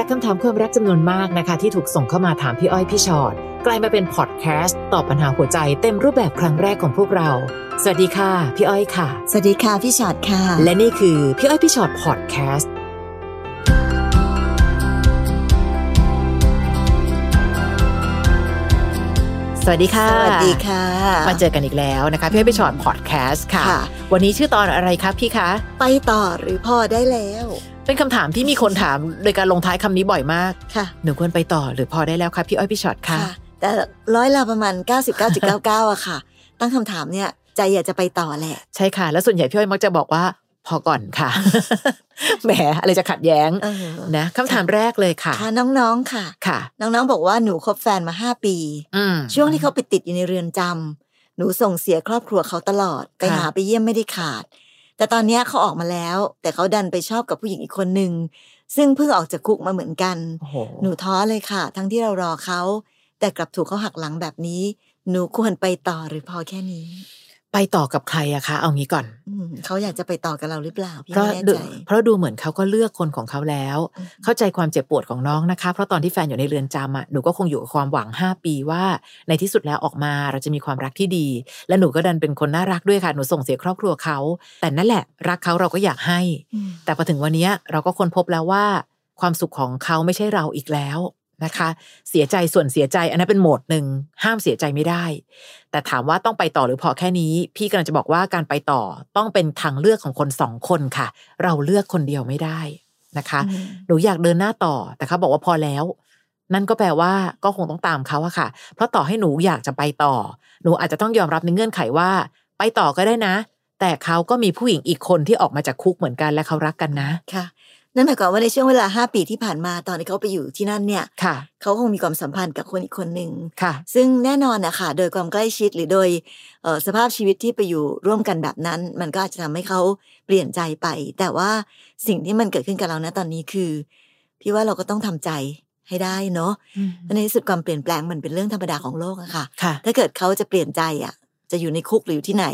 จากคำถามความรักจำนวนมากนะคะ ที่ถูกส่งเข้ามาถามพี่อ้อยพี่ชอ็อตกลายมาเป็นพอดแคสต์ตอบปัญหาหัวใจเต็มรูปแบบครั้งแรกของพวกเรา สวัสดีค่ะ พี่อ้อยค่ะ สวัสดีค่ะพี่ฉอดค่ะ และนี่คือพี่อ้อยพี่ชอ็อตพอดแคสต์สวัสดีค่ะ สวัสดีค่ะ มาเจอกันอีกแล้วนะคะพี่อ้อยพี่ชอ็อตพอดแคสต์ค่ะค่ะ วันนี้ชื่อตอนอะไรครับพี่คะ ไปต่อหรือพอได้แล้ว เป็นคำถามที่มีคนถามโดยการลงท้ายคำนี้บ่อยมากค่ะหนูควรไปต่อหรือพอได้แล้วคะพี่อ้อยพี่ช็อตคะแต่ร้อยละประมาณ 99.99อะค่ะ ตั้งคำถามเนี่ยใจอยากจะไปต่อแหละ ใช่ค่ะ แล้วส่วนใหญ่พี่อ้อยมักจะบอกว่าพอก่อนค่ะ แหมอะไรจะขัดแย้งเออนะคำถามแรกเลยค่ะค่ะน้องๆค่ะ ค่ะ น้องๆบอกว่าหนูคบแฟนมาห้าปีอืมช่วงที่เขาไปติดอยู่ในเรือนจำหนูส่งเสียครอบครัวเขาตลอด ไปค่ะหาไปเยี่ยมไม่ได้ขาด แต่ตอนเนี้ยเขาออกมาแล้ว แต่เขาดันไปชอบกับผู้หญิงอีกคนหนึ่งซึ่งเพิ่งออกจากคุกมาเหมือนกันโอ้โหหนูท้อเลยค่ะ ทั้งที่เรารอเขา แต่กลับถูกเขาหักหลังแบบนี้ หนูควรไปต่อหรือพอแค่นี้ ไปต่อกับใครอะคะ เอางี้ก่อนอืมเขาอยากจะไปต่อกับเราหรือเปล่าพี่เพราะไม่แน่ดูใจเพราะดูเหมือนเขาก็เลือกคนของเขาแล้วอืมเข้าใจความเจ็บปวดของน้องนะคะ เพราะตอนที่แฟนอยู่ในเรือนจำอะหนูก็คงอยู่กับความหวัง 5 ปีว่า ในที่สุดแล้วออกมาเราจะมีความรักที่ดี และหนูก็ดันเป็นคนน่ารักด้วยค่ะ หนูส่งเสียครอบครัวเขา แต่นั่นแหละ รักเขาเราก็อยากให้อืมแต่พอถึงวันเนี้ยเราก็ค้นพบแล้วว่า ความสุขของเขาไม่ใช่เราอีกแล้ว นะคะ เสียใจส่วนเสียใจอันนั้นเป็นโหมดหนึ่งห้ามเสียใจไม่ได้ แต่ถามว่าต้องไปต่อหรือพอแค่นี้ พี่กำลังจะบอกว่าการไปต่อต้องเป็นทางเลือกของคนสองคนค่ะ เราเลือกคนเดียวไม่ได้นะคะอืมหนูอยากเดินหน้าต่อแต่เขาบอกว่าพอแล้ว นั่นก็แปลว่าก็คงต้องตามเขาอะค่ะ เพราะต่อให้หนูอยากจะไปต่อ หนูอาจจะต้องยอมรับในเงื่อนไขว่า ไปต่อก็ได้นะ แต่เขาก็มีผู้หญิงอีกคนที่ออกมาจากคุกเหมือนกันและเขารักกันนะค่ะ นั่นหมายความว่าในช่วงเวลาห้าปีที่ผ่านมาตอนที่เขาไปอยู่ที่นั่นเนี่ยค่ะเขาคงมีความสัมพันธ์กับคนอีกคนหนึ่งค่ะซึ่งแน่นอนนะคะโดยความใกล้ชิดหรือโดยเอ่อสภาพชีวิตที่ไปอยู่ร่วมกันแบบนั้น มันก็อาจจะทำให้เขาเปลี่ยนใจไป แต่ว่าสิ่งที่มันเกิดขึ้นกับเรานะตอนนี้คือ พี่ว่าเราก็ต้องทำใจให้ได้เนาะเพราะในที่สุดความเปลี่ยนแปลงมันเป็นเรื่องธรรมดาของโลกอะค่ะค่ะถ้าเกิดเขาจะเปลี่ยนใจอะ จะอยู่ในคุกหรืออยู่ที่ไหน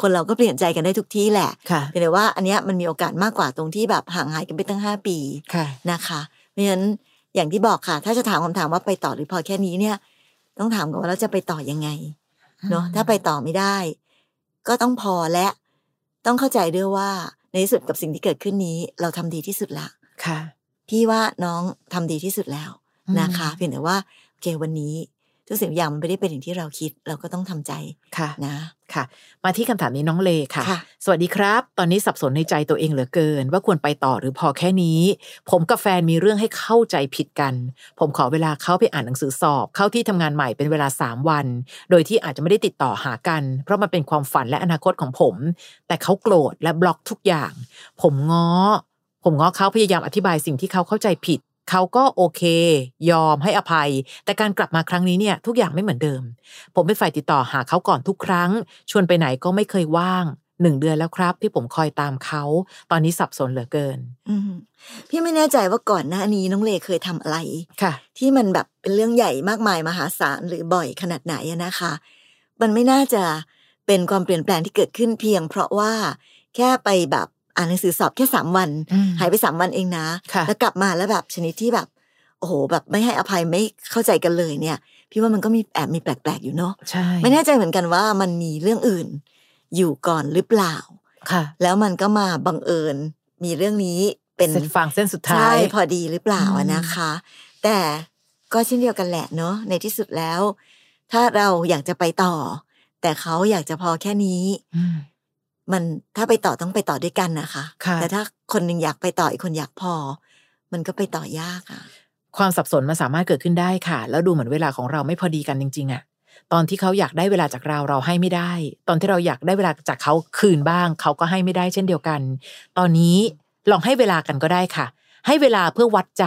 คนเราก็เปลี่ยนใจกันได้ทุกที่แหละค่ะเพียงแต่ว่าอันเนี้ยมันมีโอกาสมากกว่าตรงที่แบบห่างหายกันไปตั้งห้าปีค่ะนะคะเพราะฉะนั้นอย่างที่บอกค่ะ ถ้าจะถามคำถามว่าไปต่อหรือพอแค่นี้เนี่ย ต้องถามก่อนว่าเราจะไปต่อยังไงเนาะอืมถ้าไปต่อไม่ได้ ก็ต้องพอและต้องเข้าใจด้วยว่าในที่สุดกับสิ่งที่เกิดขึ้นนี้ เราทำดีที่สุดละค่ะ พี่ว่าน้องทำดีที่สุดแล้วนะคะ เพียงแต่ว่าโอเควันนี้ ทุกสิ่งทุกอย่างมันไม่ได้เป็นอย่างที่เราคิด เราก็ต้องทำใจค่ะนะค่ะ มาที่คำถามนี้น้องเลค่ะค่ะสวัสดีครับ ตอนนี้สับสนในใจตัวเองเหลือเกิน ว่าควรไปต่อหรือพอแค่นี้ ผมกับแฟนมีเรื่องให้เข้าใจผิดกัน ผมขอเวลาเขาไปอ่านหนังสือสอบ เข้าที่ทำงานใหม่เป็นเวลา 3 วัน โดยที่อาจจะไม่ได้ติดต่อหากัน เพราะมันเป็นความฝันและอนาคตของผม แต่เขาโกรธและบล็อกทุกอย่าง ผมง้อผมง้อเขาพยายามอธิบายสิ่งที่เขาเข้าใจผิด เขาก็โอเค ยอมให้อภัย แต่การกลับมาครั้งนี้เนี่ยทุกอย่างไม่เหมือนเดิม ผมเป็นฝ่ายติดต่อหาเขาก่อนทุกครั้ง ชวนไปไหนก็ไม่เคยว่างหนึ่งเดือนแล้วครับ ที่ผมคอยตามเขา ตอนนี้สับสนเหลือเกินอืมพี่ไม่แน่ใจว่าก่อนหน้านี้น้องเลเคยทำอะไรค่ะ ที่มันแบบเป็นเรื่องใหญ่มากมายมหาศาลหรือบ่อยขนาดไหนอะนะคะ มันไม่น่าจะเป็นความเปลี่ยนแปลงที่เกิดขึ้นเพียง เพราะว่าแค่ไปแบบ อ่านหนังสือสอบแค่สามวันอืมหายไปสามวันเองนะค่ะแล้วกลับมาแล้วแบบชนิดที่แบบ โอ้โห แบบไม่ให้อภัยไม่เข้าใจกันเลยเนี่ย พี่ว่ามันก็มีแอบมีแปลกๆอยู่เนาะใช่ไม่แน่ใจเหมือนกันว่ามันมีเรื่องอื่น อยู่ก่อนหรือเปล่าค่ะ แล้วมันก็มาบังเอิญมีเรื่องนี้เป็นเส้นฟางเส้นสุดท้าใช่ยพอดีหรือเปล่าอะอืมนะคะ แต่ก็เช่นเดียวกันแหละเนาะในที่สุดแล้ว ถ้าเราอยากจะไปต่อ แต่เขาอยากจะพอแค่นี้อื มมันถ้าไปต่อต้องไปต่อด้วยกันนะคะค่ะแต่ถ้าคนหนึ่งอยากไปต่ออีกคนอยากพอ มันก็ไปต่อยากอะความสับสนมันสามารถเกิดขึ้นได้ค่ะ แล้วดูเหมือนเวลาของเราไม่พอดีกันจริง ๆอะตอนที่เขาอยากได้เวลาจากเราเราให้ไม่ได้ ตอนที่เราอยากได้เวลาจากเขาคืนบ้าง เขาก็ให้ไม่ได้เช่นเดียวกัน ตอนนี้ลองให้เวลากันก็ได้ค่ะ ให้เวลาเพื่อวัดใจ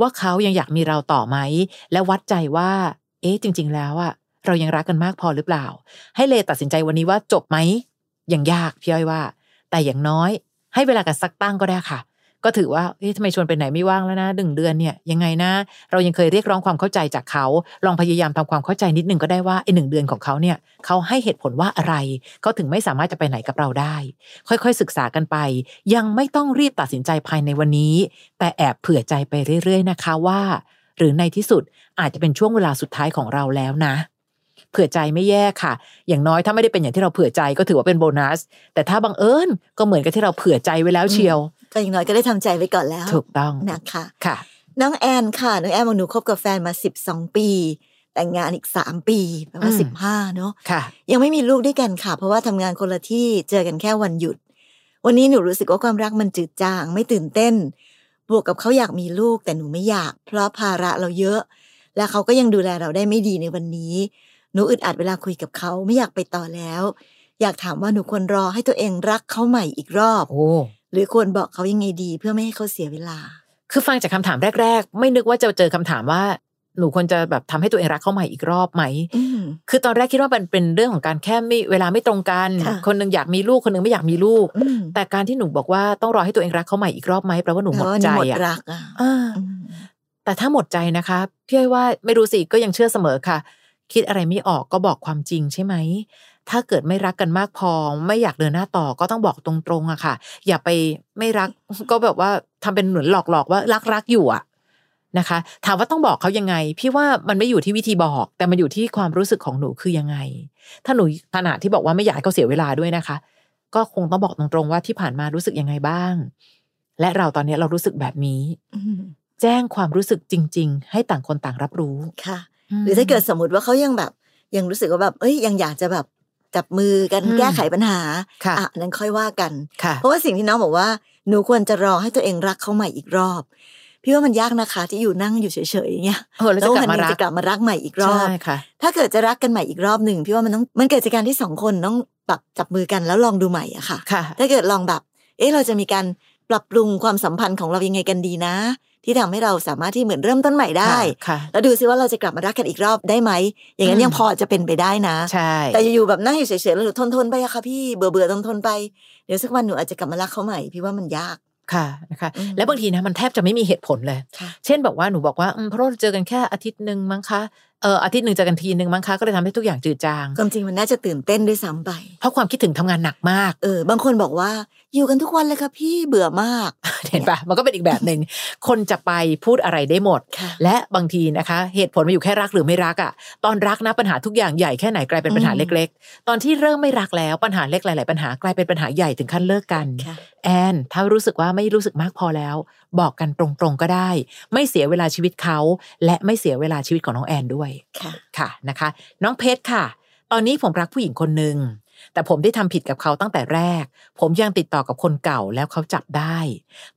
ว่าเขายังอยากมีเราต่อไหม และวัดใจว่า เอ๊ะจริง ๆ แล้วอะเรายังรักกันมากพอหรือเปล่า ให้เลตัดสินใจวันนี้ว่าจบไหม ยังยากพี่อ้อยว่า แต่อย่างน้อย ให้เวลากันสักตั้งก็ได้ค่ะ ก็ถือว่าเอ๊ะทำไมชวนไปไหนไม่ว่างแล้วนะหนึ่งเดือนเนี่ยยังไงนะ เรายังเคยเรียกร้องความเข้าใจจากเขา ลองพยายามทำความเข้าใจนิดนึงก็ได้ว่าไอ้หนึ่งเดือนของเขาเนี่ยเขาให้เหตุผลว่าอะไรเขาถึงไม่สามารถจะไปไหนกับเราได้ ค่อยๆศึกษากันไป ยังไม่ต้องรีบตัดสินใจภายในวันนี้ แต่แอบเผื่อใจไปเรื่อย ๆ นะคะว่า หรือในที่สุดอาจจะเป็นช่วงเวลาสุดท้ายของเราแล้วนะ เผื่อใจไม่แย่ค่ะ อย่างน้อยถ้าไม่ได้เป็นอย่างที่เราเผื่อใจก็ถือว่าเป็นโบนัส แต่ถ้าบังเอิญก็เหมือนกับที่เราเผื่อใจไว้แล้วเชียว ก็อย่างน้อยก็ได้ทำใจไว้ก่อนแล้ว ถูกต้องนะคะค่ะ น้องแอนค่ะ น้องแอนบอกหนูคบกับแฟนมาสิบสองปี แต่งงานอีกสามปีแปลว่าอืสิบมห้าเนาะค่ะ ยังไม่มีลูกด้วยกันค่ะ เพราะว่าทำงานคนละที่เจอกันแค่วันหยุด วันนี้หนูรู้สึกว่าความรักมันจืดจางไม่ตื่นเต้นบวกกับเขาอยากมีลูกแต่หนูไม่อยาก เพราะภาระเราเยอะ และเขาก็ยังดูแลเราได้ไม่ดีในวันนี้ห นูอึดอัดเวลาคุยกับเขาไม่อยากไปต่อแล้ว อยากถามว่าหนูควรรอให้ตัวเองรักเขาใหม่อีกรอบโอ้หรือควรบอกเขายังไงดีเพื่อไม่ให้เขาเสียเวลา คือฟังจากคำถามแรก ๆ ไม่นึกว่าจะเจอคำถามว่าหนูควรจะแบบทำให้ตัวเองรักเขาใหม่อีกรอบไหมอืมคือตอนแรกคิดว่ามันเป็นเรื่องของการแค่ไม่เวลาไม่ตรงกันค่ะคนหนึงอยากมีลูกคนหนึงไม่อยากมีลูกอืมแต่การที่หนูบอกว่าต้องรอให้ตัวเองรักเขาใหม่อีกรอบไหมแปลว่าหนูหมดเพราะว่าใจหมดอะรักอะอ่าอืมแต่ถ้าหมดใจนะคะพี่อ้อยว่าไม่รู้สิก็ยังเชื่อเสมอค่ะ คิดอะไรไม่ออกก็บอกความจริงใช่ไหม ถ้าเกิดไม่รักกันมากพอ ไม่อยากเดินหน้าต่อก็ต้องบอกตรงๆอะค่ะ อย่าไปไม่รักก็แบบว่าทำเป็นเหมือนหลอกๆว่ารักรักๆอยู่อะนะคะ ถามว่าต้องบอกเขายังไง พี่ว่ามันไม่อยู่ที่วิธีบอก แต่มันอยู่ที่ความรู้สึกของหนูคือยังไง ถ้าหนูขนาดที่บอกว่าไม่อยากให้เขาเสียเวลาด้วยนะคะ ก็คงต้องบอกตรงๆว่าที่ผ่านมารู้สึกยังไงบ้าง และเราตอนนี้เรารู้สึกแบบนี้อืมแจ้งความรู้สึกจริง ๆ ให้ต่างคนต่างรับรู้ค่ะ หรือถ้าเกิดสมมติว่าเขายังแบบ ยังรู้สึกว่าแบบ เอ้ยยังอยากจะแบบจับมือกันอืมแก้ไขปัญหาค่ะอะอันนั้นค่อยว่ากันค่ะเพราะว่าสิ่งที่น้องบอกว่าหนูควรจะรอให้ตัวเองรักเขาใหม่อีกรอบ พี่ว่ามันยากนะคะ ที่อยู่นั่งอยู่เฉยๆอย่างเงี้ยเออแล้วจะกลับวันมาหนึ่งรักจะกลับมารักใหม่อีกรอบใช่ค่ะถ้าเกิดจะรักกันใหม่อีกรอบหนึ่งพี่ว่ามันต้องมันเกิดจากการที่สองคนต้องปรับจับมือกันแล้วลองดูใหม่อะค่ะค่ะ ถ้าเกิดลองแบบ เอ๊ะเราจะมีการปรับปรุงความสัมพันธ์ของเรายังไงกันดีนะ ที่ทำให้เราสามารถที่เหมือนเริ่มต้นใหม่ได้ค่ะแล้วดูซิว่าเราจะกลับมารักกันอีกรอบได้ไหม อย่างนั้นอืมยังพอจะเป็นไปได้นะใช่แต่อยู่ๆแบบนั่งอยู่เฉยๆแล้วหนูทนทนๆไปอะค่ะพี่เบื่อเบื่อทนทนๆไป เดี๋ยวสักวันหนูอาจจะกลับมารักเขาใหม่ พี่ว่ามันยากค่ะนะคะอืมแล้วบางทีนะมันแทบจะไม่มีเหตุผลเลยค่ะเช่นบอกว่าหนูบอกว่าอืมเพราะเราเจอกันแค่อาทิตย์หนึ่งมั้งคะเอออาทิตย์หนึ่งเจอกันทีหนึ่งมั้งคะก็เลยทำให้ทุกอย่างจืดจางความจริงมันน่าจะตื่นเต้นด้วยซ้ำไปเพราะความคิดถึงทำงานหนักมากเออบางคนบอกว่าอยู่กันทุกวันเลยค่ะพี่เบื่อมาก เห็นปะมันก็เป็นอีกแบบหนึ่งคนจะไปพูดอะไรได้หมดค่ะและบางทีนะคะ เหตุผลมันอยู่แค่รักหรือไม่รักอะ่ะ ตอนรักนะปัญหาทุกอย่างใหญ่แค่ไหนกลายเป็นปัญหาอืมเล็ก ๆ ตอนที่เริ่มไม่รักแล้วปัญหาเล็กหลาย ๆ ปัญหากลายเป็นปัญหาใหญ่ถึงขั้นเลิกกันค่ะแอนถ้ารู้สึกว่าไม่รู้สึกมากพอแล้ว บอกกันตรงๆก็ได้ ไม่เสียเวลาชีวิตเขาและไม่เสียเวลาชีวิตของน้องแอนด้วยค่ะค่ะนะคะ น้องเพชรค่ะ ตอนนี้ผมรักผู้หญิงคนหนึ่ง แต่ผมได้ทำผิดกับเขาตั้งแต่แรก ผมยังติดต่อกับคนเก่าแล้วเขาจับได้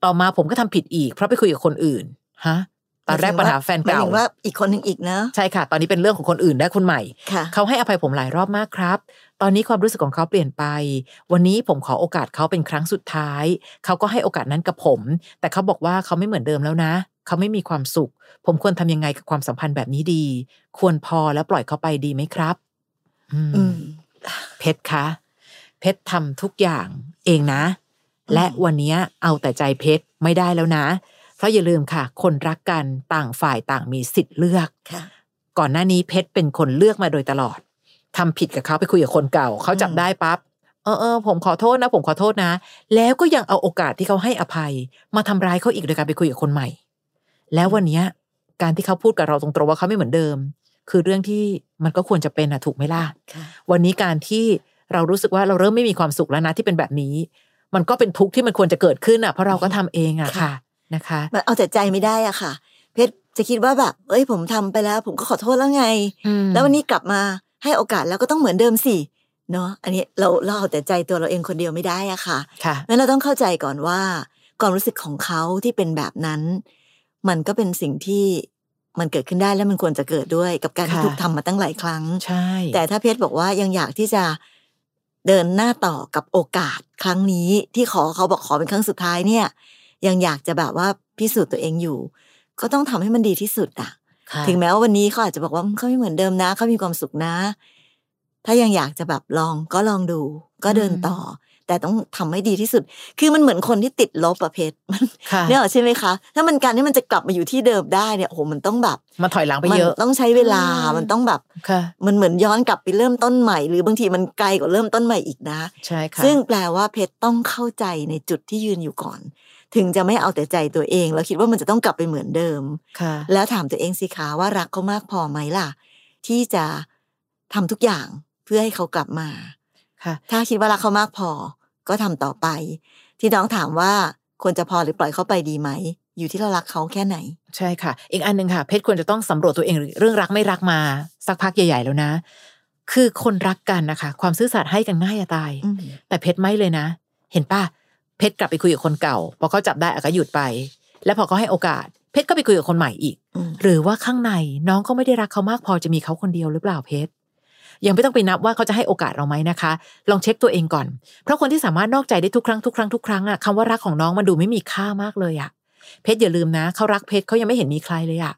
ต่อมาผมก็ทำผิดอีกเพราะไปคุยกับคนอื่นฮะตอนแรกปัญหาแฟนหมายเก่าถึงว่าอีกคนหนึ่งอีกนะใช่ค่ะ ตอนนี้เป็นเรื่องของคนอื่นและคนใหม่ค่ะเขาให้อภัยผมหลายรอบมากครับ ตอนนี้ความรู้สึกของเขาเปลี่ยนไป วันนี้ผมขอโอกาสเขาเป็นครั้งสุดท้าย เขาก็ให้โอกาสนั้นกับผม แต่เขาบอกว่าเขาไม่เหมือนเดิมแล้วนะ เขาไม่มีความสุข ผมควรทำยังไงกับความสัมพันธ์แบบนี้ดี ควรพอแล้วปล่อยเขาไปดีไหมครับ อืมอืม เพชรคะ เพชรทำทุกอย่างเองนะ และวันนี้เอาแต่ใจเพชรไม่ได้แล้วนะ เพราะอย่าลืมค่ะ คนรักกันต่างฝ่ายต่างมีสิทธิ์เลือกค่ะก่อนหน้านี้เพชรเป็นคนเลือกมาโดยตลอดทำผิดกับเขาไปคุยกับคนเก่าเขาจับอืมได้ปั๊บเออเออผมขอโทษนะ ผมขอโทษนะ แล้วก็ยังเอาโอกาสที่เขาให้อภัย มาทำร้ายเขาอีกโดยการไปคุยกับคนใหม่ แล้ววันเนี้ยการที่เขาพูดกับเราตรงๆว่าเขาไม่เหมือนเดิม คือเรื่องที่มันก็ควรจะเป็นอะถูกไหมล่ะค่ะ วันนี้การที่เรารู้สึกว่าเราเริ่มไม่มีความสุขแล้วนะที่เป็นแบบนี้ มันก็เป็นทุกข์ที่มันควรจะเกิดขึ้นอะเพราะเราก็ทำเองอะค่ะค่ะนะคะมันเอาแต่ใจไม่ได้อะค่ะ เพชรจะคิดว่าแบบ เอ้ยผมทำไปแล้ว ผมก็ขอโทษแล้วไงอืมแล้ววันนี้กลับมาให้โอกาสแล้วก็ต้องเหมือนเดิมสิเนาะอันนี้เราเราเอาแต่ใจตัวเราเองคนเดียวไม่ได้อะค่ะค่ะงั้นเราต้องเข้าใจก่อนว่าความรู้สึกของเขาที่เป็นแบบนั้น มันก็เป็นสิ่งที่ มันเกิดขึ้นได้และมันควรจะเกิดด้วยกับการที่ค่ะถูกทำมาตั้งหลายครั้ง ใช่ แต่ถ้าเพชรบอกว่ายังอยากที่จะเดินหน้าต่อกับโอกาสครั้งนี้ ที่ขอเขาบอกขอเป็นครั้งสุดท้ายเนี่ย ยังอยากจะแบบว่าพิสูจน์ตัวเองอยู่ ก็ต้องทำให้มันดีที่สุดอะค่ะ ถึงแม้ว่าวันนี้เขาอาจจะบอกว่าเขาไม่เหมือนเดิมนะเขามีความสุขนะ ถ้ายังอยากจะแบบลองก็ลองดู ก็เดินต่อ แต่ต้องทำให้ดีที่สุด คือมันเหมือนคนที่ติดลบอะเพชรมันค่ะเนี่ยใช่ไหมคะ ถ้ามันการที่มันจะกลับมาอยู่ที่เดิมได้เนี่ยโอ้โหมันต้องแบบมาถอยหลังไปมัเยอะต้องใช้เวลาอืมมันต้องแบบค่ะมันเหมือนย้อนกลับไปเริ่มต้นใหม่ หรือบางทีมันไกลกว่าเริ่มต้นใหม่อีกนะใช่ค่ะซึ่งแปลว่าเพชรต้องเข้าใจในจุดที่ยืนอยู่ก่อน ถึงจะไม่เอาแต่ใจตัวเอง แล้วคิดว่ามันจะต้องกลับไปเหมือนเดิมค่ะแล้วถามตัวเองสิคะว่ารักเขามากพอไหมล่ะ ที่จะทำทุกอย่างเพื่อให้เขากลับมาค่ะ ถ้าคิดว่ารักเขามากพอก็ทำต่อไป ที่น้องถามว่าควรจะพอหรือปล่อยเขาไปดีไหม อยู่ที่เรารักเขาแค่ไหน ใช่ค่ะ อีกอันหนึ่งค่ะ เพชรควรจะต้องสำรวจตัวเองเรื่องรักไม่รักมา สักพักใหญ่ ๆ แล้วนะ คือคนรักกันนะคะ ความซื่อสัตย์ให้กันง่ายจะตายอืมแต่เพชรไม่เลยนะ เห็นป่ะเพชรกลับไปคุยกับคนเก่าพอเขาจับได้อะก็หยุดไป แล้วพอเขาให้โอกาส เพชรก็ไปคุยกับคนใหม่อีกอืมหรือว่าข้างในน้องก็ไม่ได้รักเขามากพอจะมีเขาคนเดียวหรือเปล่าเพชร ยังไม่ต้องไปนับว่าเขาจะให้โอกาสเราไหมนะคะ ลองเช็คตัวเองก่อน เพราะคนที่สามารถนอกใจได้ทุกครั้งทุกครั้งทุกครั้งอะคำว่ารักของน้องมันดูไม่มีค่ามากเลยอะเพชรอย่าลืมนะเขารักเพชรเขายังไม่เห็นมีใครเลยอะ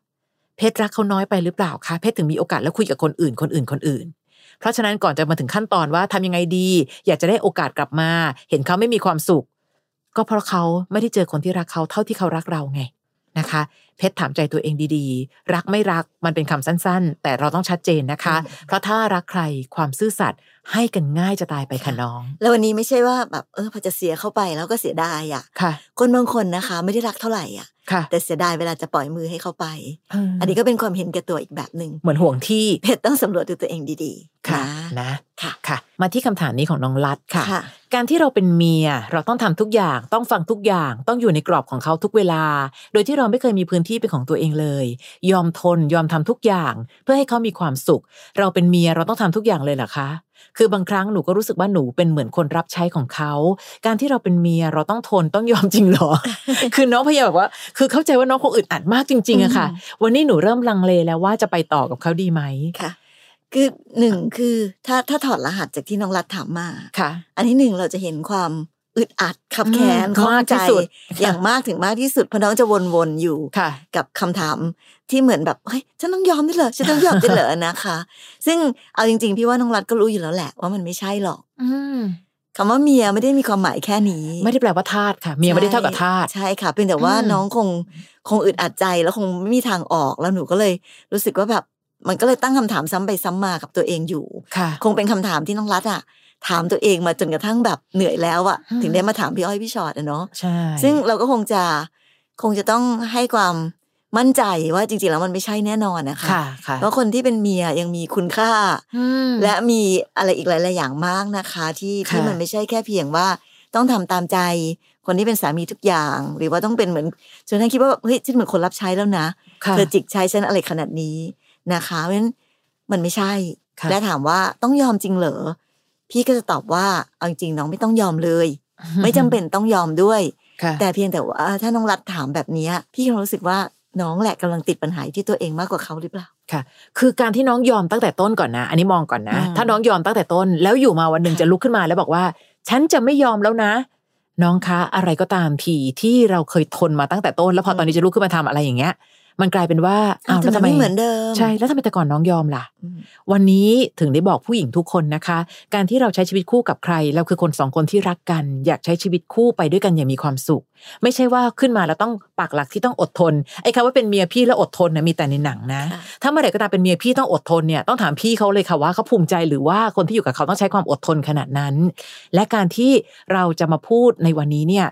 เพชรรักเขาน้อยไปหรือเปล่าคะเพชรถึงมีโอกาสแล้วคุยกับคนอื่นคนอื่นคนอื่น เพราะฉะนั้นก่อนจะมาถึงขั้นตอนว่าทำยังไงดี อยากจะได้โอกาสกลับมา เห็นเขาไม่มีความสุข ก็เพราะเขาไม่ได้เจอคนที่รักเขาเท่าที่เขารักเราไง นะคะ เพชรถามใจตัวเองดีๆ รักไม่รักมันเป็นคำสั้น ๆ แต่เราต้องชัดเจนนะคะ เพราะถ้ารักใครความซื่อสัตย์ให้กันง่ายจะตายไปค่ะน้อง แล้ววันนี้ไม่ใช่ว่าแบบเออพอจะเสียเข้าไปแล้วก็เสียดายอะค่ะ คนบางคนนะคะ ไม่ได้รักเท่าไหร่อะค่ะ แต่เสียดายเวลาจะปล่อยมือให้เขาไปเอออันนี้ก็เป็นความเห็นแก่ตัวอีกแบบหนึ่งเหมือนห่วงที่เพชรต้องสำรวจดูตัวเองดีๆ ค่ะนะนะค่ะค่ะ มาที่คำถามนี้ของน้องรัดค่ะค่ะ การที่เราเป็นเมียเราต้องทำทุกอย่าง ต้องฟังทุกอย่าง ต้องอยู่ในกรอบของเขาทุกเวลา โดยที่เราไม่เคยมีพื้นที่เป็นของตัวเองเลย ยอมทนยอมทำทุกอย่าง เพื่อให้เขามีความสุข เราเป็นเมียเราต้องทำทุกอย่างเลยเหรอคะ คือบางครั้งหนูก็รู้สึกว่าหนูเป็นเหมือนคนรับใช้ของเขา การที่เราเป็นเมียเราต้องทนต้องยอมจริงเหรอ คือน้องพยายามบอกว่า คือเข้าใจว่าน้องคงอึดอัดมากจริงๆอะค่ะ วันนี้หนูเริ่มลังเลแล้วว่าจะไปต่อกับเขาดีไหมค่ะ คือหนึ่งคือถ้าถ้าถอดรหัสจากที่น้องรัฐถามมาค่ะ อันที่หนึ่งเราจะเห็นความ อึดอัดขับแค้นอืมข้องมากที่ใจสุดอย่างมากถึงมากที่สุดเพราะน้องจะวนๆอยู่ค่ะกับคำถามที่เหมือนแบบเฮ้ยฉันต้องยอมด้วยเหรอฉันต้องยอมด้วยเหรอนะคะ ซึ่งเอาจริง ๆ พี่ว่าน้องรัฐก็รู้อยู่แล้วแหละ ว่ามันไม่ใช่หรอก อืมคำว่าเมียไม่ได้มีความหมายแค่นี้ ไม่ได้แปลว่าทาสค่ะเมียไม่ได้เท่ากับทาสใช่ค่ะเพียงแต่ว่าอืมน้องคงคงอึดอัดใจแล้วคงไม่มีทางออกแล้วหนูก็เลยรู้สึกว่าแบบมันก็เลยตั้งคำถามซ้ำไปซ้ำมากับตัวเองอยู่ค่ะคงเป็นคำถามที่น้องรัฐอะ ถามตัวเองมาจนกระทั่งแบบเหนื่อยแล้วอะอืมถึงได้มาถามพี่อ้อยพี่ชอตอะเนาะใช่ซึ่งเราก็คงจะคงจะต้องให้ความมั่นใจว่าจริงๆแล้วมันไม่ใช่แน่นอนนะคะค่ะค่ะเพราะคนที่เป็นเมียยังมีคุณค่าอืมและมีอะไรอีกหลายๆอย่างมากนะคะ ที่ค่ะที่มันไม่ใช่แค่เพียงว่าต้องทำตามใจ คนที่เป็นสามีทุกอย่าง หรือว่าต้องเป็นเหมือนจนท่านคิดว่าแบบเฮ้ยฉันเหมือนคนรับใช้แล้วนะค่ะเธอจิกใช้ฉันอะไรขนาดนี้นะคะเพราะฉะนั้นมันไม่ใช่ค่ะและถามว่าต้องยอมจริงเหรอ พี่ก็จะตอบว่าเอาจริงๆน้องไม่ต้องยอมเลย ไม่จำเป็นต้องยอมด้วยค่ะแต่เพียงแต่ว่าถ้าน้องรัฐถามแบบเนี้ยพี่ก็รู้สึกว่าน้องแหละกำลังติดปัญหาที่ตัวเองมากกว่าเขาหรือเปล่าค่ะ คือการที่น้องยอมตั้งแต่ต้นก่อนนะ อันนี้มองก่อนนะอืมถ้าน้องยอมตั้งแต่ต้น แล้วอยู่มาวันหนึ่งค่ะจะลุกขึ้นมาแล้วบอกว่า ฉันจะไม่ยอมแล้วนะ น้องคะอะไรก็ตามทีที่เราเคยทนมาตั้งแต่ต้น แล้วพอตอนนี้จะลุกขึ้นมาทำอะไรอย่างเงี้ย มันกลายเป็นว่าอ้าวแล้วทำไมไม่เหมือนเดิมใช่แล้วทำไมแต่ก่อนน้องยอมล่ะอืมวันนี้ถึงได้บอกผู้หญิงทุกคนนะคะ การที่เราใช้ชีวิตคู่กับใคร เราคือคนสองคนที่รักกัน อยากใช้ชีวิตคู่ไปด้วยกันอย่างมีความสุข ไม่ใช่ว่าขึ้นมาแล้วต้องปักหลักที่ต้องอดทนไอ้คำว่าเป็นเมียพี่แล้วอดทนนะมีแต่ในหนังนะค่ะถ้าเมื่อไหร่ก็ตามเป็นเมียพี่ต้องอดทนเนี่ยต้องถามพี่เขาเลยค่ะว่าเขาภูมิใจหรือว่าคนที่อยู่กับเขาต้องใช้ความอดทนขนาดนั้น และการที่เราจะมาพูดในวันนี้เนี่ย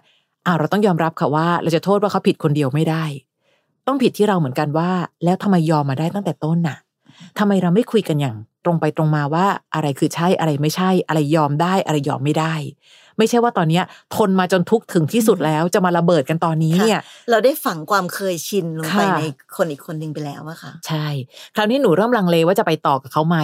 อ่าเราต้องยอมรับค่ะว่าเราจะโทษว่าเขาผิดคนเดียวไม่ได้ ต้องผิดที่เราเหมือนกันว่า แล้วทำไมยอมมาได้ตั้งแต่ต้นน่ะทำไมเราไม่คุยกันอย่าง ตรงไปตรงมาว่าอะไรคือใช่อะไรไม่ใช่ อะไรยอมได้อะไรยอมไม่ได้ ไม่ใช่ว่าตอนเนี้ยทนมาจนทุกข์ถึงที่สุดแล้วจะมาระเบิดกันตอนนี้เนี่ย เราได้ฝังความเคยชินลงไปค่ะในคนอีกคนหนึ่งไปแล้วอะค่ะ ใช่ คราวนี้หนูเริ่มลังเลว่าจะไปต่อกับเขาไหม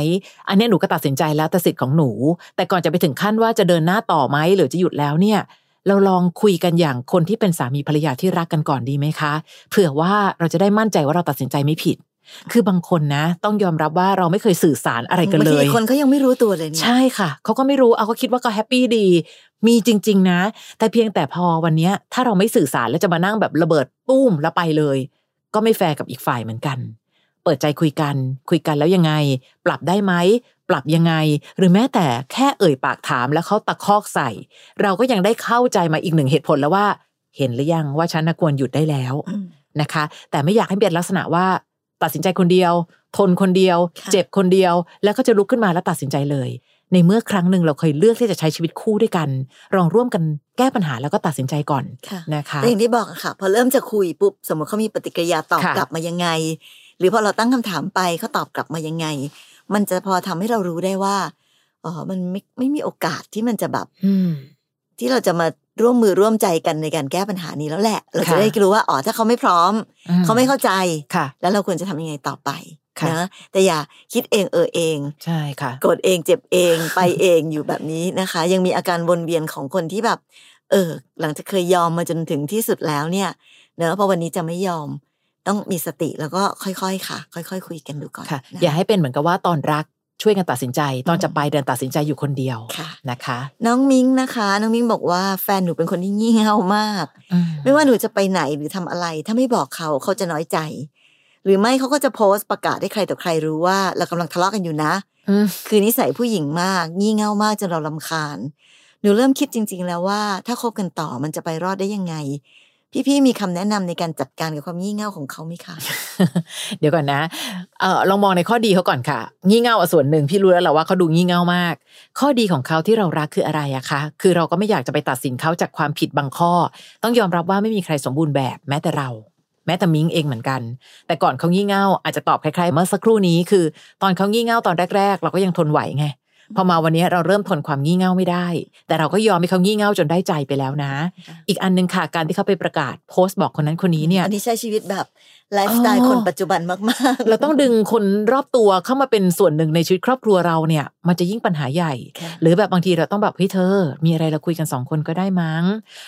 อันเนี้ยหนูก็ตัดสินใจแล้วแต่สิทธิ์ของหนู แต่ก่อนจะไปถึงขั้นว่าจะเดินหน้าต่อไหมหรือจะหยุดแล้วเนี่ย เราลองคุยกันอย่างคนที่เป็นสามีภรรยาที่รักกันก่อนดีไหมคะเผื่อว่าเราจะได้มั่นใจว่าเราตัดสินใจไม่ผิด คือบางคนนะ ต้องยอมรับว่าเราไม่เคยสื่อสารอะไรกันบางเลทียอีกคนเขายังไม่รู้ตัวเลยเนี่ยใช่ค่ะเขาก็ไม่รู้เอาก็คิดว่าก็แฮปปี้ดี มีจริง ๆ นะ แต่เพียงแต่พอวันเนี้ยถ้าเราไม่สื่อสารแล้วจะมานั่งแบบระเบิดตุ้มแล้วไปเลย ก็ไม่แฟร์กับอีกฝ่ายเหมือนกัน เปิดใจคุยกัน คุยกันแล้วยังไง ปรับได้ไหมปรับยังไง หรือแม้แต่แค่เอ่ยปากถามแล้วเขาตะคอกใส่ เราก็ยังได้เข้าใจมาอีกหนึ่งเหตุผลแล้วว่า เห็นหรือยังว่าฉันน่ะควรหยุดได้แล้วอืมนะคะ แต่ไม่อยากให้เป็นลักษณะว่า ตัดสินใจคนเดียว ทนคนเดียวค่ะเจ็บคนเดียว แล้วก็จะลุกขึ้นมาแล้วตัดสินใจเลย ในเมื่อครั้งหนึ่งเราเคยเลือกที่จะใช้ชีวิตคู่ด้วยกันลองร่วมกันแก้ปัญหาแล้วก็ตัดสินใจก่อนค่ะนะคะแต่อย่างที่บอกอะค่ะ พอเริ่มจะคุยปุ๊บสมมติเขามีปฏิกิริยาตอบค่ะกลับมายังไง หรือพอเราตั้งคำถามไปเขาตอบกลับมายังไง มันจะพอทำให้เรารู้ได้ว่าอ๋อมันไม่ไม่มีโอกาสที่มันจะแบบอืมที่เราจะมาร่วมมือร่วมใจกันในการแก้ปัญหานี้แล้วแหละ เราจะค่ะได้รู้ว่าอ๋อถ้าเขาไม่พร้อมอืมเขาไม่เข้าใจค่ะแล้วเราควรจะทำยังไงต่อไปค่ะนะแต่อย่าคิดเองเออเอง ใช่ค่ะโกรธเองเจ็บเองไปเองอยู่แบบนี้นะคะ ยังมีอาการวนเวียนของคนที่แบบ เออ หลังจากเคยยอมมาจนถึงที่สุดแล้วเนี่ยเนอะพอวันนี้จะไม่ยอม ต้องมีสติแล้วก็ค่อยๆ ค่ะ ค่อย ๆ คุยกันดูก่อนค่ะนะอย่าให้เป็นเหมือนกับว่าตอนรักช่วยกันตัดสินใจ ตอนจะไปเดินตัดสินใจอยู่คนเดียวค่ะนะคะ น้องมิ้งนะคะ น้องมิ้งบอกว่าแฟนหนูเป็นคนที่งี่เง่ามากอืมไม่ว่าหนูจะไปไหนหรือทำอะไร ถ้าไม่บอกเขาเขาจะน้อยใจ หรือไม่เขาก็จะโพสต์ประกาศให้ใครต่อใครรู้ว่า เรากำลังทะเลาะกันอยู่นะอืมคือนิสัยผู้หญิงมาก งี่เง่ามากจนเราลำคาญ หนูเริ่มคิดจริง ๆ แล้วว่า ถ้าคบกันต่อมันจะไปรอดได้ยังไง พี่ๆมีคำแนะนำในการจัดการกับความงี่เง่าของเขาไหมคะ เดี๋ยวก่อนนะเออลองมองในข้อดีเขาก่อนค่ะ งี่เง่าส่วนหนึ่งพี่รู้แล้วแหละว่าเขาดูงี่เง่ามาก ข้อดีของเขาที่เรารักคืออะไรอะคะ คือเราก็ไม่อยากจะไปตัดสินเขาจากความผิดบางข้อ ต้องยอมรับว่าไม่มีใครสมบูรณ์แบบแม้แต่เราแม้แต่มิงเองเหมือนกัน แต่ก่อนเขางี่เง่าอาจจะตอบคล้ายๆเมื่อสักครู่นี้คือ ตอนเขางี่เง่าตอนแรก ๆ เราก็ยังทนไหวไง พอมาวันนี้เราเริ่มทนความงี่เง่าไม่ได้ แต่เราก็ยอมให้เขางี่เง่าจนได้ใจไปแล้วนะค่ะอีกอันหนึ่งค่ะการที่เขาไปประกาศโพสต์บอกคนนั้นคนนี้เนี่ยอันนี้ใช้ชีวิตแบบไลฟ์สไตล์อ๋อคนปัจจุบันมากๆ เราต้องดึงคนรอบตัวเข้ามาเป็นส่วนหนึ่งในชีวิตครอบครัวเราเนี่ย มันจะยิ่งปัญหาใหญ่ค่ะหรือแบบบางทีเราต้องแบบเฮ้ยเธอ มีอะไรเราคุยกันสองคนก็ได้มั้ง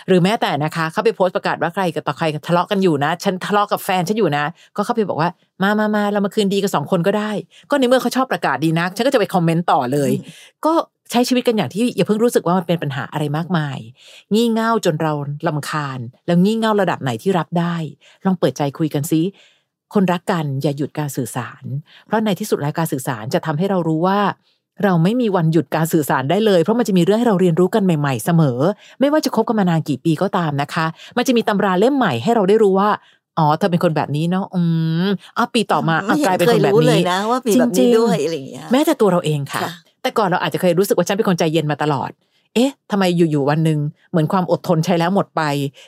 หรือแม้แต่นะคะ เขาไปโพสต์ประกาศว่าใครกับต่อใครทะเลาะกันอยู่นะ ฉันทะเลาะกับแฟนฉันอยู่นะ ก็เข้าไปบอกว่า มามามาเรามาคืนดีกันสองคนก็ได้ ก็ในเมื่อเขาชอบประกาศดีนัก ฉันก็จะไปคอมเมนต์ต่อเลย ก็ใช้ชีวิตกันอย่างที่อย่าเพิ่งรู้สึกว่ามันเป็นปัญหาอะไรมากมาย งี่เง่าจนเราลำคาญ แล้วงี่เง่าระดับไหนที่รับได้ ลองเปิดใจคุยกันซิคนรักกันอย่าหยุดการสื่อสาร เพราะในที่สุดแล้วการสื่อสารจะทำให้เรารู้ว่า เราไม่มีวันหยุดการสื่อสารได้เลย เพราะมันจะมีเรื่องให้เราเรียนรู้กันใหม่ ๆ เสมอ ไม่ว่าจะคบกันมานานกี่ปีก็ตามนะคะ มันจะมีตำราเล่มใหม่ให้เราได้รู้ว่า อ๋อเธอเป็นคนแบบนี้เนาะอืมอะปีต่อมาไม่อะเห็กลายนเป็นเคคยนแบบรู้เลยนี้นะว่าปีแบบจรินี้งๆด้วยอะไรอย่างเงี้ยแม้แต่ตัวเราเองค่ะค่ะ แต่ก่อนเราอาจจะเคยรู้สึกว่าฉันเป็นคนใจเย็นมาตลอด เอ๊ะทำไมอยู่ๆวันหนึ่งเหมือนความอดทนใช้แล้วหมดไป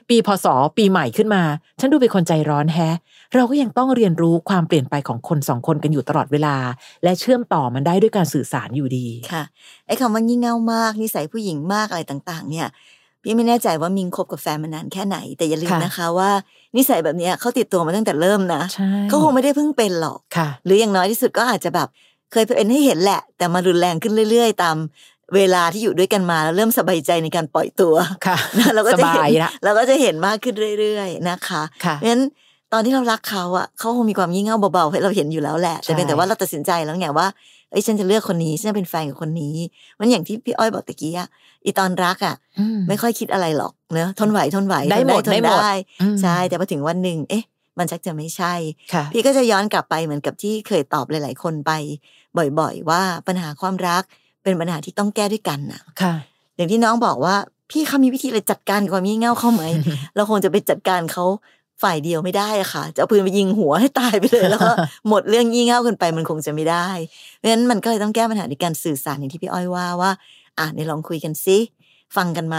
ปีพศปีใหม่ขึ้นมา ฉันดูเป็นคนใจร้อนแฮะ เราก็ยังต้องเรียนรู้ความเปลี่ยนไปของคนสองคนกันอยู่ตลอดเวลา และเชื่อมต่อมันได้ด้วยการสื่อสารอยู่ดีค่ะไอ้คำว่างี่เง่ามากนิสัยผู้หญิงมากอะไรต่าง ๆ เนี่ย พี่ไม่แน่ใจว่ามิงคบกับแฟนมานานแค่ไหน แต่อย่าลืมค่ะนะคะว่า นิสัยแบบเนี้ยเขาติดตัวมาตั้งแต่เริ่มนะใช่เขาคงไม่ได้เพิ่งเป็นหรอกค่ะหรืออย่างน้อยที่สุดก็อาจจะแบบ เคยเป็นให้เห็นแหละ แต่มารุนแรงขึ้นเรื่อย ๆ ตามเวลาที่อยู่ด้วยกันมาแล้วเริ่มสบายใจในการปล่อยตัวค่ะนะเราก็สจะบาเห็นยละเราก็จะเห็นมากขึ้นเรื่อย ๆ นะคะค่ะเพราะฉะนั้น ตอนที่เรารักเขาอะเขาคงมีความงี่เง่าเบาๆให้เราเห็นอยู่แล้วแหละ แต่เป็นใช่แต่ว่าเราตัดสินใจแล้วไงว่าเอ้ยฉันจะเลือกคนนี้ฉันจะเป็นแฟนกับคนนี้ มันอย่างที่พี่อ้อยบอกตะกี้อะอีตอนรักอะอืมไม่ค่อยคิดอะไรหรอกเนอะทนไหวทนไหวได้ทนหมดทนได้หมดอืมใช่แต่พอถึงวันหนึ่งเอ๊ะ มันชักจะไม่ใช่ค่ะพี่ก็จะย้อนกลับไปเหมือนกับที่เคยตอบหลาย ๆ คนไป บ่อย ๆ ว่าปัญหาความรักเป็นปัญหาที่ต้องแก้ด้วยกันน่ะค่ะ อย่างที่น้องบอกว่าพี่เขามีวิธีอะไรจัดการกับความงี่เง่าเขาไหมเราคงจะไปจัดการเขา ฝ่ายเดียวไม่ได้อะค่ะ จะเอาปืนไปยิงหัวให้ตายไปเลยแล้วก็หมดเรื่องงี่เง่ากันไปมันคงจะไม่ได้เพราะฉะนั้นมันก็เลยต้องแก้ปัญหาในการสื่อสารอย่างที่พี่อ้อยว่าว่าอะในลองคุยกันซิฟังกันไหม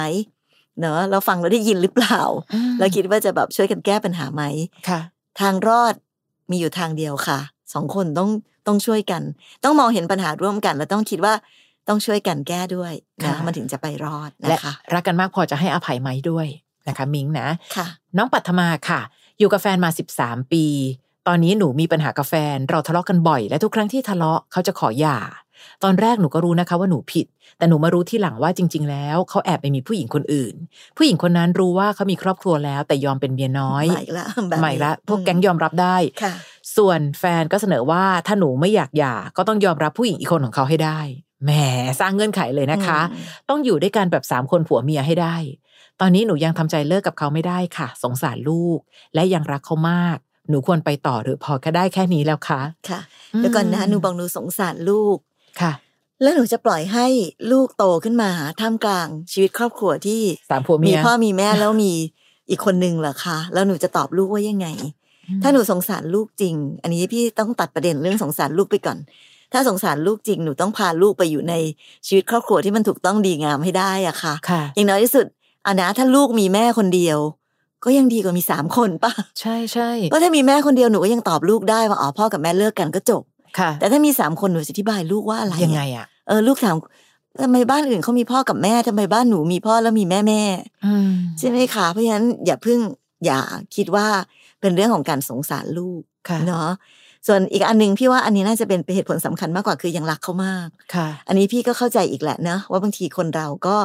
เนอะเราฟังแล้วได้ยินหรือเปล่าอืมเราคิดว่าจะแบบช่วยกันแก้ปัญหาไหมค่ะ ทางรอดมีอยู่ทางเดียวค่ะสองคนต้องต้องช่วยกัน ต้องมองเห็นปัญหาร่วมกัน แล้วต้องคิดว่าต้องช่วยกันแก้ด้วยนะค่ะมันถึงจะไปรอดและนะคะรักกันมากพอจะให้อภัยไหมด้วย นะคะมิงนะค่ะน้องปัทมาค่ะ อยู่กับแฟนมา 13 ปี ตอนนี้หนูมีปัญหากับแฟน เราทะเลาะกันบ่อย และทุกครั้งที่ทะเลาะเขาจะขอหย่า ตอนแรกหนูก็รู้นะคะว่าหนูผิด แต่หนูมารู้ที่หลังว่าจริง ๆ แล้วเขาแอบไปมีผู้หญิงคนอื่น ผู้หญิงคนนั้นรู้ว่าเขามีครอบครัวแล้ว แต่ยอมเป็นเมียน้อยใหม่ละแบบนี้ใหม่ละพวกแก๊งยอมรับได้ค่ะส่วนแฟนก็เสนอว่าถ้าหนูไม่อยากหย่าก็ต้องยอมรับผู้หญิงอีกคนของเขาให้ได้แหมสร้างเงื่อนไขเลยนะคะอืมต้องอยู่ด้วยกันแบบสามคนผัวเมียให้ได้ ตอนนี้หนูยังทำใจเลิกกับเขาไม่ได้ค่ะ สงสารลูก และยังรักเขามาก หนูควรไปต่อหรือพอแค่ได้แค่นี้แล้วคะค่ะเดี๋ยวก่อนนะหนูบอกหนูสงสารลูกค่ะ แล้วหนูจะปล่อยให้ลูกโตขึ้นมาท่ามกลางชีวิตครอบครัวที่สามผัวเมีมียพ่อมีแม่แล้วมีอีกคนนึงเหรอคะแล้วหนูจะตอบลูกว่ายังไง ถ้าหนูสงสารลูกจริง อันนี้พี่ต้องตัดประเด็นเรื่องสงสารลูกไปก่อนถ้าสงสารลูกจริงหนูต้องพาลูกไปอยู่ในชีวิตครอบครัวที่มันถูกต้องดีงามให้ได้อะค่ะค่ะอย่างน้อยที่สุด อะนะถ้าลูกมีแม่คนเดียว ก็ยังดีกว่ามีสามคนป่ะ ใช่ใช่เพราะถ้ามีแม่คนเดียวหนูก็ยังตอบลูกได้ว่าอ๋อพ่อกับแม่เลิกกันก็จบค่ะ แต่ถ้ามีสามคนหนูจะอธิบายลูกว่าอะไรอะยังไงอะเออลูกถามทำไมบ้านอื่นเขามีพ่อกับแม่ทำไมบ้านหนูมีพ่อแล้วมีแม่แม่อืมใช่ไหมคะเพราะฉะนั้นอย่าเพิ่งอย่าคิดว่าเป็นเรื่องของการสงสารลูกค่ะเนาะส่วนอีกอันหนึงพี่ว่าอันนี้น่าจะเป็นเหตุผลสำคัญมากกว่าคือยังรักเขามากค่ะ อันนี้พี่ก็เข้าใจอีกแหละนะว่าบางทีคนเราก็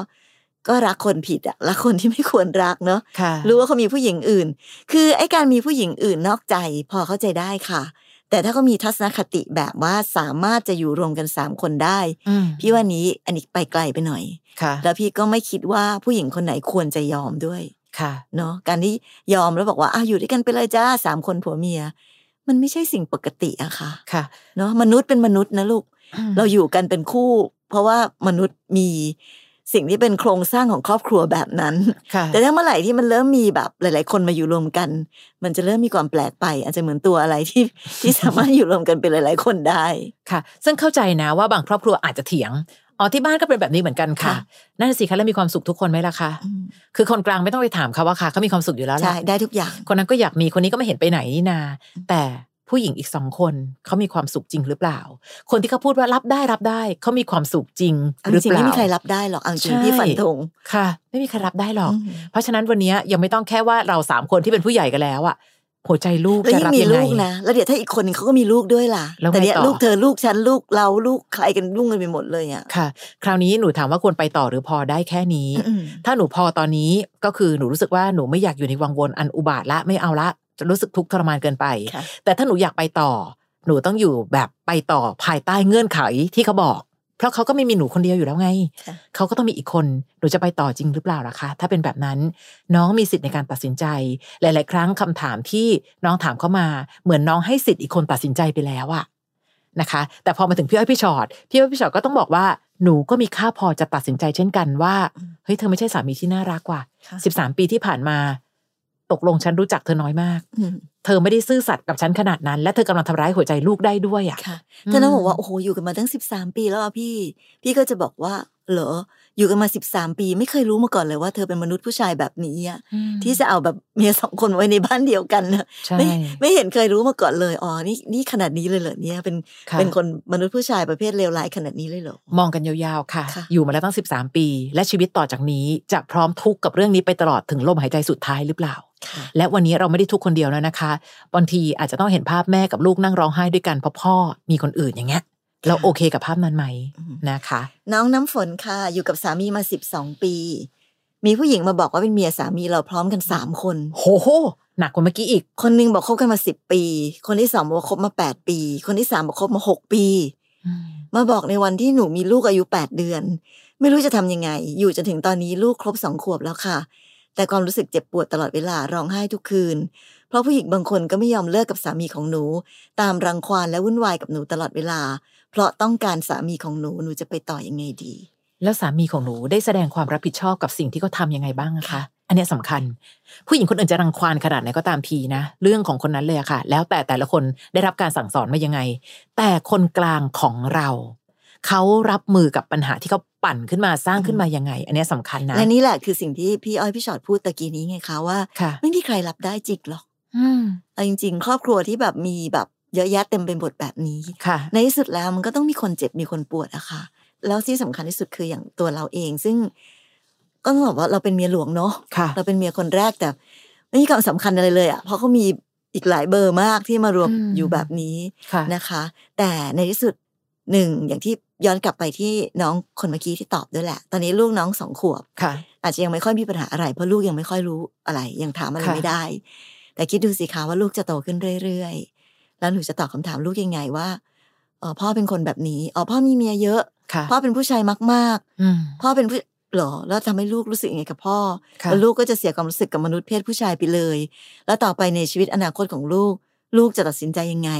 ก็รักคนผิดอะรักคนที่ไม่ควรรักเนาะค่ะรู้ว่าเขามีผู้หญิงอื่น คือไอ้การมีผู้หญิงอื่นนอกใจ พอเข้าใจได้ค่ะ แต่ถ้าเขามีทัศนคติแบบว่าสามารถจะอยู่รวมกันสามคนได้อืมพี่ว่านี้อันนี้ไปไกลไปหน่อยค่ะแล้วพี่ก็ไม่คิดว่าผู้หญิงคนไหนควรจะยอมด้วยค่ะเนาะการที่ยอมแล้วบอกว่าอะอยู่ด้วยกันไปเลยจ้าสามคนผัวเมีย มันไม่ใช่สิ่งปกติอะค่ะค่ะเนาะมนุษย์เป็นมนุษย์นะลูก เราอยู่กันเป็นคู่ เพราะว่ามนุษย์มี สิ่งที่เป็นโครงสร้างของครอบครัวแบบนั้นค่ะแต่ถ้าเมื่อไหร่ที่มันเริ่มมีแบบหลาย ๆ คนมาอยู่รวมกัน มันจะเริ่มมีความแปลกไป อาจจะเหมือนตัวอะไรที่ที่สามารถอยู่รวมกันเป็นหลาย ๆ คนได้ค่ะ ซึ่งเข้าใจนะว่าบางครอบครัวอาจจะเถียงอ๋อที่บ้านก็เป็นแบบนี้เหมือนกันค่ะค่ะนั่นนะสิคะแล้วมีความสุขทุกคนไหมล่ะคะคือคนกลางไม่ต้องไปถามเขาว่าค่ะเขามีความสุขอยู่แล้วใช่ล่ะได้ทุกอย่างคนนั้นก็อยากมีคนนี้ก็ไม่เห็นไปไหนนี่นา แต่ ผู้หญิงอีกสองคนเขามีความสุขจริงหรือเปล่า คนที่เขาพูดว่ารับได้รับได้เขามีความสุขจริงเอาหรือจริงเปๆล่าไม่มีใครรับได้หรอกเอาจริงใช่ๆพี่ฟันธงค่ะ ไม่มีใครรับได้หรอกอืมเพราะฉะนั้นวันนี้ยังไม่ต้องแค่ว่าเราสามคนที่เป็นผู้ใหญ่กันแล้วอะหัวใจลูกแล้วจะยิ่รังบมียังไงลูกนะแล้วเดี๋ยวถ้าอีกคนหนึงเขาก็มีลูกด้วยล่ะแล้วไงแต่เนี้ยต่อลูกเธอลูกฉันลูกเราลูกใครกันยุ่งกันไปหมดเลยอะค่ะ คราวนี้หนูถามว่าควรไปต่อหรือพอได้แค่นี้อืมถ้าหนูพอตอนนี้ก็คือหนูรู้สึกว่าหนูไม่อยากอยู่ในวังวนอันอุบาทละไม่เอาละจะ รู้สึกทุกข์ทรมานเกินไปค่ะแต่ถ้าหนูอยากไปต่อ หนูต้องอยู่แบบไปต่อภายใต้เงื่อนไขที่เขาบอก เพราะเขาก็ไม่มีหนูคนเดียวอยู่แล้วไงค่ะเขาก็ต้องมีอีกคน หนูจะไปต่อจริงหรือเปล่าล่ะคะ ถ้าเป็นแบบนั้นน้องมีสิทธิ์ในการตัดสินใจ หลาย ๆ ครั้งคำถามที่น้องถามเข้ามา เหมือนน้องให้สิทธิ์อีกคนตัดสินใจไปแล้วอะนะคะ แต่พอมาถึงพี่อ้อยพี่ชอตพี่อ้อยพี่ชอตก็ต้องบอกว่าหนูก็มีค่าพอจะตัดสินใจเช่นกันว่าเฮ้ยเธอไม่ใช่สามีที่น่ารักว่ะค่ะสิบสามปีที่ผ่านมา ตกลงฉันรู้จักเธอน้อยมากอืมเธอไม่ได้ซื่อสัตย์กับฉันขนาดนั้น และเธอกำลังทำร้ายหัวใจลูกได้ด้วยอะค่ะอืมถ้าน้องบอกว่าโอ้โหอยู่กันมาตั้งสิบสามปีแล้วอะพี่ พี่ก็จะบอกว่า เหรอ อยู่กันมาสิบสามปี ไม่เคยรู้มาก่อนเลยว่าเธอเป็นมนุษย์ผู้ชายแบบนี้อะที่จะเอาแบบเมียสองคนไว้ในบ้านเดียวกันนะใช่ไม่ไม่เห็นเคยรู้มาก่อนเลยอ๋อนี่นี่ขนาดนี้เลยเหรอเนี่ยเป็นค่ะเป็นคนมนุษย์ผู้ชายประเภทเลวร้ายขนาดนี้เลยเหรอมองกันยาวๆค่ะค่ะอยู่มาแล้วตั้ง13ปี และชีวิตต่อจากนี้จะพร้อมทุกข์กับเรื่องนี้ไปตลอดถึงลมหายใจสุดท้ายหรือเปล่าค่ะและวันนี้เราไม่ได้ทุกข์คนเดียวแล้วนะคะ บางทีอาจจะต้องเห็นภาพแม่กับลูกนั่งร้องไห้ด้วยกันเพราะพ่อมีคนอื่นอย่างเงี้ย เราโอเคกับภาพนั้นไหมอืมนะคะ น้องน้ำฝนค่ะ อยู่กับสามีมาสิบสองปี มีผู้หญิงมาบอกว่าเป็นเมียสามีเราพร้อมกันสามคน โหโหหนักกว่าเมื่อกี้อีก คนหนึงบอกคบกันมาสิบปี คนที่สองบอกว่าคบมาแปดปี คนที่สามบอกคบมาหกปี มาบอกในวันที่หนูมีลูกอายุแปดเดือน ไม่รู้จะทำยังไง อยู่จนถึงตอนนี้ลูกครบสองขวบแล้วค่ะ แต่ความรู้สึกเจ็บปวดตลอดเวลาร้องไห้ทุกคืน เพราะผู้หญิงบางคนก็ไม่ยอมเลิกกับสามีของหนู ตามรังควานและวุ่นวายกับหนูตลอดเวลาเพ ราะต้องการสามีของหนูหนูจะไปต่อยังไงดี แล้วสามีของหนูได้แสดงความรับผิดชอบกับสิ่งที่เขาทำยังไงบ้างอะคะอันเนี้ยสำคัญ ผู้หญิงคนอื่นจะรังควานขนาดไหนก็ตามทีนะ เรื่องของคนนั้นเลยอะค่ะ แล้วแต่แต่ละคนได้รับการสั่งสอนมายังไง แต่คนกลางของเราเขารับมือกับปัญหาที่เขาปั่นขึ้นมาสร้างขึ้นมายังไง อันเนี้ยสำคัญนะและนี่แหละคือสิ่งที่พี่อ้อยพี่ชอดพูดตะกี้นี้ไงคะว่าค่ะไม่มีใครรับได้จริงหรอกอืมเอาจริง ๆ ครอบครัวที่แบบมีแบบ เยอะแยะเต็มไปหมดแบบนี้ค่ะ ในที่สุดแล้วมันก็ต้องมีคนเจ็บมีคนปวดอะค่ะ แล้วที่สำคัญที่สุดคืออย่างตัวเราเอง ซึ่งก็ต้องบอกว่าเราเป็นเมียหลวงเนาะค่ะเราเป็นเมียคนแรกแต่ไม่มีความสำคัญอะไรเลยอะเพราะเขามีอีกหลายเบอร์มากที่มารวมอืมอยู่แบบนี้ค่ะนะคะ แต่ในที่สุดหนึ่งอย่างที่ย้อนกลับไปที่น้องคนเมื่อกี้ที่ตอบด้วยแหละ ตอนนี้ลูกน้องสองขวบค่ะอาจจะยังไม่ค่อยมีปัญหาอะไร เพราะลูกยังไม่ค่อยรู้อะไร ยังถามอะไรค่ะไม่ได้ แต่คิดดูสิคะว่าลูกจะโตขึ้นเรื่อยๆ แล้วหนูจะตอบคำถามลูกยังไงว่าเออพ่อเป็นคนแบบนี้อ๋อพ่อมีเมียเยอะค่ะพ่อเป็นผู้ชายมากอืมๆพ่อเป็นผู้หรอแล้วทำให้ลูกรู้สึกยังไงกับพ่อค่ะแล้วลูกก็จะเสียความรู้สึกกับมนุษย์เพศผู้ชายไปเลย แล้วต่อไปในชีวิตอนาคตของลูก ลูกจะตัดสินใจยังไง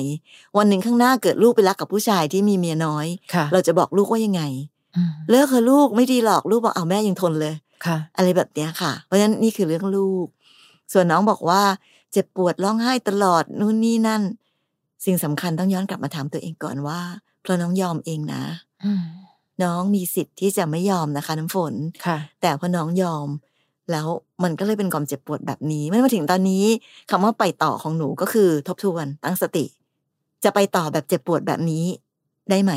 วันหนึ่งข้างหน้าเกิดลูกไปรักกับผู้ชายที่มีเมียน้อยค่ะเราจะบอกลูกว่ายังไงอืมเลิกเถอะลูกไม่ดีหรอกลูกบอกเอาแม่ยังทนเลยค่ะอะไรแบบเนี้ยค่ะ เพราะฉะนั้นนี่คือเรื่องลูก ส่วนน้องบอกว่า เจ็บปวดร้องไห้ตลอดนู่นนี่นั่น สิ่งสำคัญต้องย้อนกลับมาถามตัวเองก่อนว่าเพราะน้องยอมเองนะอืมน้องมีสิทธิ์ที่จะไม่ยอมนะคะ น้ำฝนค่ะแต่พอน้องยอม แล้วมันก็เลยเป็นความเจ็บปวดแบบนี้ไม่มาถึงตอนนี้คำว่าไปต่อของหนูก็คือทบทวนตั้งสติ จะไปต่อแบบเจ็บปวดแบบนี้ได้ไหม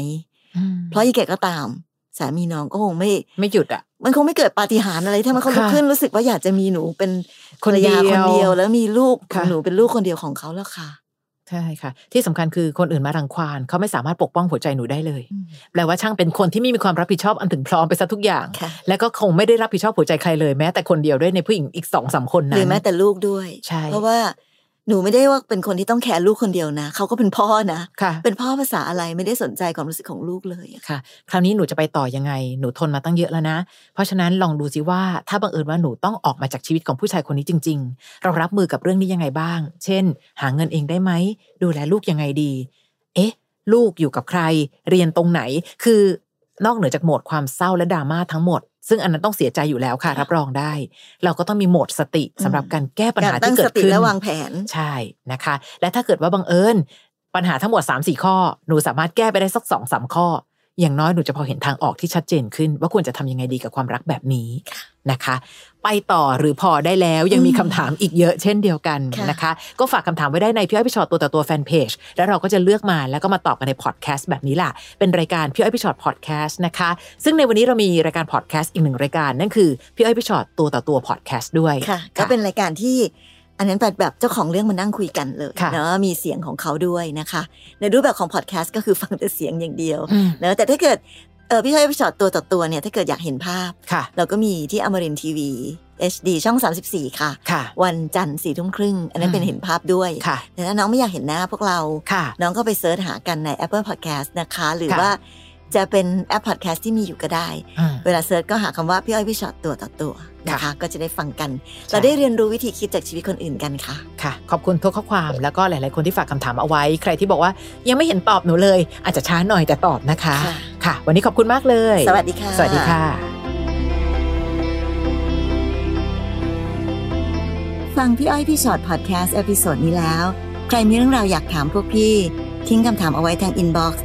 อืมเพราะยี่แกก็ตาม สามีน้องก็คงไม่ไม่หยุดอะ มันคงไม่เกิดปาฏิหาริย์อะไร ถ้ามันเขาลุกค่ะขึ้นรู้สึกว่าอยากจะมีหนูเป็นคนภรรยาเดียวคนเดียว แล้วมีลูกขอค่ะงหนูเป็นลูกคนเดียวของเขาแล้วค่ะ ใช่ค่ะ ที่สำคัญคือคนอื่นมารังควานเขาไม่สามารถปกป้องหัวใจหนูได้เลย แปลว่าช่างเป็นคนที่ไม่มีความรับผิดชอบอันถึงพร้อมไปซะทุกอย่างค่ะและก็คงไม่ได้รับผิดชอบหัวใจใครเลยแม้แต่คนเดียวด้วยในผู้หญิงอีกสองสามคนหนั้รือนแม้แต่ลูกด้วยใช่เพราะว่า หนูไม่ได้ว่าเป็นคนที่ต้องแคร์ลูกคนเดียวนะเขาก็เป็นพ่อนะค่ะ เป็นพ่อภาษาอะไรไม่ได้สนใจความรู้สึกของลูกเลยอะค่ะ คราวนี้หนูจะไปต่อยังไง หนูทนมาตั้งเยอะแล้วนะ เพราะฉะนั้นลองดูซิว่าถ้าบังเอิญว่าหนูต้องออกมาจากชีวิตของผู้ชายคนนี้จริง ๆ เรารับมือกับเรื่องนี้ยังไงบ้าง เช่น หาเงินเองได้ไหมดูแลลูกยังไงดี เอ๊ะ ลูกอยู่กับใคร เรียนตรงไหน คือ นอกเหนือจากโหมดความเศร้าและดราม่าทั้งหมด ซึ่งอันนั้นต้องเสียใจอยู่แล้วค่ะ รับรองได้ เราก็ต้องมีโหมดสติสำหรับการแก้ปัญการหาตั้ที่งเกิสดติขึ้นและวางแผนใช่นะคะ และถ้าเกิดว่าบังเอิญปัญหาทั้งหมดสามสี่ข้อ หนูสามารถแก้ไปได้สักสองสามข้อ อย่างน้อยหนูจะพอเห็นทางออกที่ชัดเจนขึ้น ว่าควรจะทำยังไงดีกับความรักแบบนี้นะคะ ไปต่อหรือพอได้แล้วยังมีอืมคำถามอีกเยอะเช่นเดียวกันค่ะนะคะ ก็ฝากคำถามไว้ได้ในพี่อ้อยพี่ฉอดตัวต่อตัวแฟนเพจแล้วเราก็จะเลือกมาแล้วก็มาตอบกันในพอดแคสต์แบบนี้ล่ะ เป็นรายการพี่อ้อยพี่ฉอดพอดแคสต์นะคะ ซึ่งในวันนี้เรามีรายการพอดแคสต์อีกหนึ่งรายการนั่นคือพี่อ้อยพี่ฉอดตัวต่อตัวพอดแคสต์ด้วยค่ะก็เป็นรายการที่ อันนั้นแบบแบบเจ้าของเรื่องมานั่งคุยกันเลยค่ะเนาะมีเสียงของเขาด้วยนะคะ ในรูปแบบของพอดแคสต์ก็คือฟังแต่เสียงอย่างเดียวอืมเนอะแต่ถ้าเกิดเออพี่อ้อยพี่ฉอดตัวต่อตัวเนี่ยถ้าเกิดอยากเห็นภาพค่ะเราก็มีที่อมรินทร์ทีวี HD ช่อง 34ค่ะค่ะ วันจันทร์สี่ทุ่มครึ่ง อันนั้นเป็นอืมเห็นภาพด้วยค่ะแต่ถ้าน้องไม่อยากเห็นหน้าพวกเราค่ะน้องก็ไป search หากันใน Apple Podcast นะคะ หรือค่ะว่า จะเป็นแอป Podcast ที่มีอยู่ก็ได้อืมเวลา search ก็หาคำว่าพี่อ้อยพี่ฉอดตัวต่อตัวนะคะค่ะก็จะได้ฟังกันใช่เราได้เรียนรู้วิธีคิดจากชีวิตคนอื่นกันค่ะ ค่ะ ขอบคุณทุกข้อความแล้วก็หลาย ๆ คนที่ฝากคำถามเอาไว้ ใครที่บอกว่ายังไม่เห็นตอบหนูเลย อาจจะช้าหน่อยแต่ตอบนะคะ ค่ะค่ะวันนี้ขอบคุณมากเลย สวัสดีค่ะ สวัสดีค่ะ ฟังพี่อ้อยพี่ฉอดพอดแคสต์ episode นี้แล้ว ใครมีเรื่องราวอยากถามพวกพี่ ทิ้งคำถามเอาไว้ทาง inbox